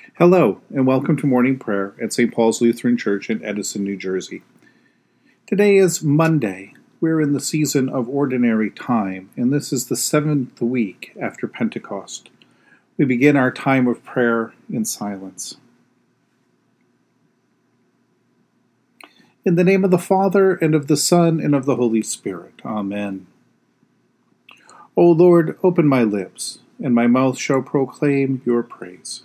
Hello, and welcome to morning prayer at St. Paul's Lutheran Church in Edison, New Jersey. Today is Monday. We're in the season of ordinary time, and this is the seventh week after Pentecost. We begin our time of prayer in silence. In the name of the Father, and of the Son, and of the Holy Spirit. Amen. O Lord, open my lips, and my mouth shall proclaim your praise.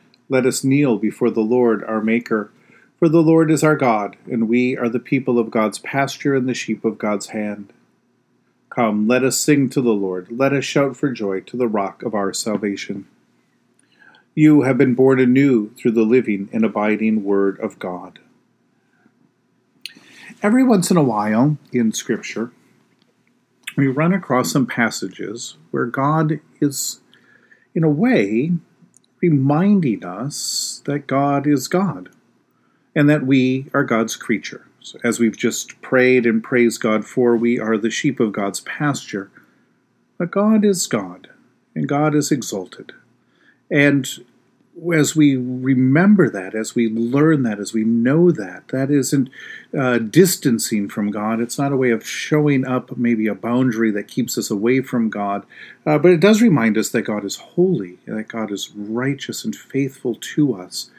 Let us kneel before the Lord our Maker. For the Lord is our God, and we are the people of God's pasture and the sheep of God's hand. Come, let us sing to the Lord. Let us shout for joy to the rock of our salvation. You have been born anew through the living and abiding Word of God. Every once in a while in Scripture, we run across some passages where God is, in a way, reminding us that God is God and that we are God's creature. So as we've just prayed and praised God for, we are the sheep of God's pasture. But God is God, and God is exalted. And as we remember that, as we learn that, as we know that, that isn't uh, distancing from God. It's not a way of showing up maybe a boundary that keeps us away from God, uh, but it does remind us that God is holy, that God is righteous and faithful to us.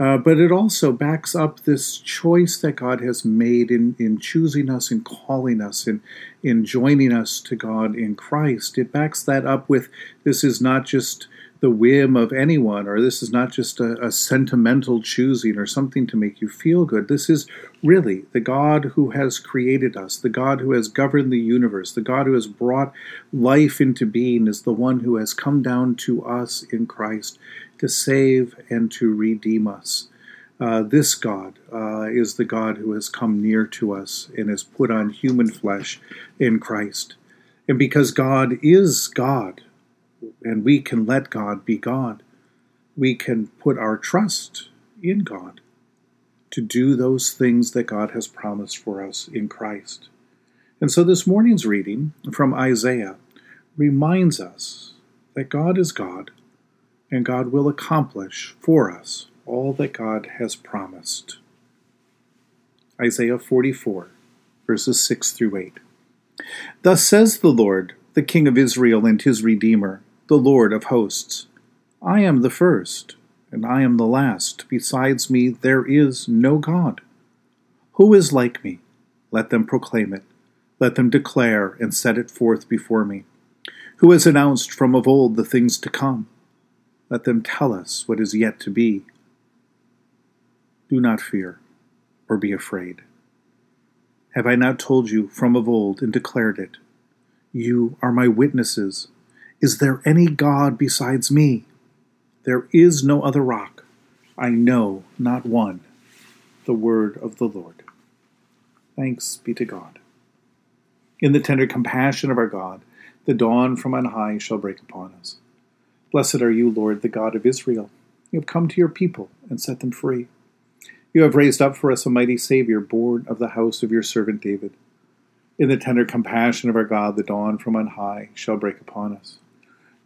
Uh, but it also backs up this choice that God has made in, in choosing us and calling us and in joining us to God in Christ. It backs that up with this is not just the whim of anyone, or this is not just a, a, sentimental choosing or something to make you feel good. This is really the God who has created us, the God who has governed the universe, the God who has brought life into being, is the one who has come down to us in Christ to save and to redeem us. Uh, this God uh, is the God who has come near to us and has put on human flesh in Christ. And because God is God, and we can let God be God. We can put our trust in God to do those things that God has promised for us in Christ. And so this morning's reading from Isaiah reminds us that God is God and God will accomplish for us all that God has promised. Isaiah 44, verses 6 through 8. Thus says the Lord, the King of Israel and his Redeemer the Lord of hosts. I am the first, and I am the last. Besides me, there is no God. Who is like me? Let them proclaim it. Let them declare and set it forth before me. Who has announced from of old the things to come? Let them tell us what is yet to be. Do not fear or be afraid. Have I not told you from of old and declared it? You are my witnesses. Is there any God besides me? There is no other rock. I know not one. The word of the Lord. Thanks be to God. In the tender compassion of our God, the dawn from on high shall break upon us. Blessed are you, Lord, the God of Israel. You have come to your people and set them free. You have raised up for us a mighty Savior, born of the house of your servant David. In the tender compassion of our God, the dawn from on high shall break upon us.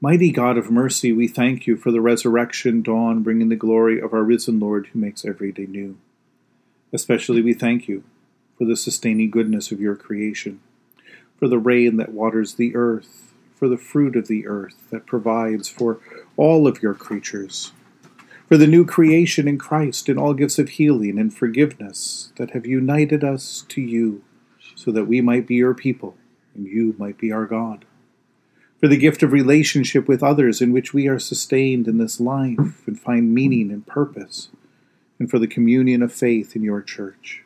Mighty God of mercy, we thank you for the resurrection dawn bringing the glory of our risen Lord who makes every day new. Especially we thank you for the sustaining goodness of your creation, for the rain that waters the earth, for the fruit of the earth that provides for all of your creatures for the new creation in Christ and all gifts of healing and forgiveness that have united us to you, so that we might be your people and you might be our God. For the gift of relationship with others in which we are sustained in this life and find meaning and purpose, and for the communion of faith in your church.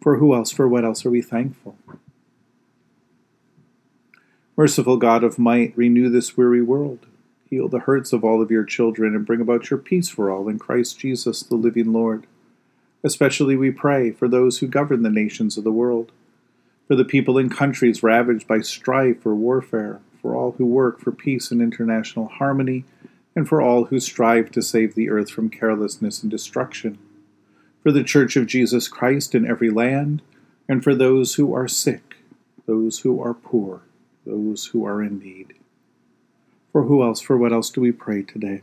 For who else, for what else are we thankful? Merciful God of might, renew this weary world Heal the hurts of all of your children and bring about your peace for all in Christ Jesus, the living Lord. Especially we pray for those who govern the nations of the world, for the people in countries ravaged by strife or warfare, for all who work for peace and international harmony, and for all who strive to save the earth from carelessness and destruction, for the Church of Jesus Christ in every land, and for those who are sick, those who are poor, those who are in need. For who else, for what else do we pray today?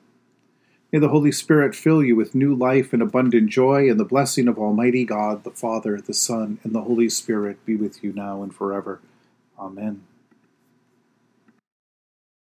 May the Holy Spirit fill you with new life and abundant joy, and the blessing of Almighty God, the Father, the Son, and the Holy Spirit be with you now and forever. Amen.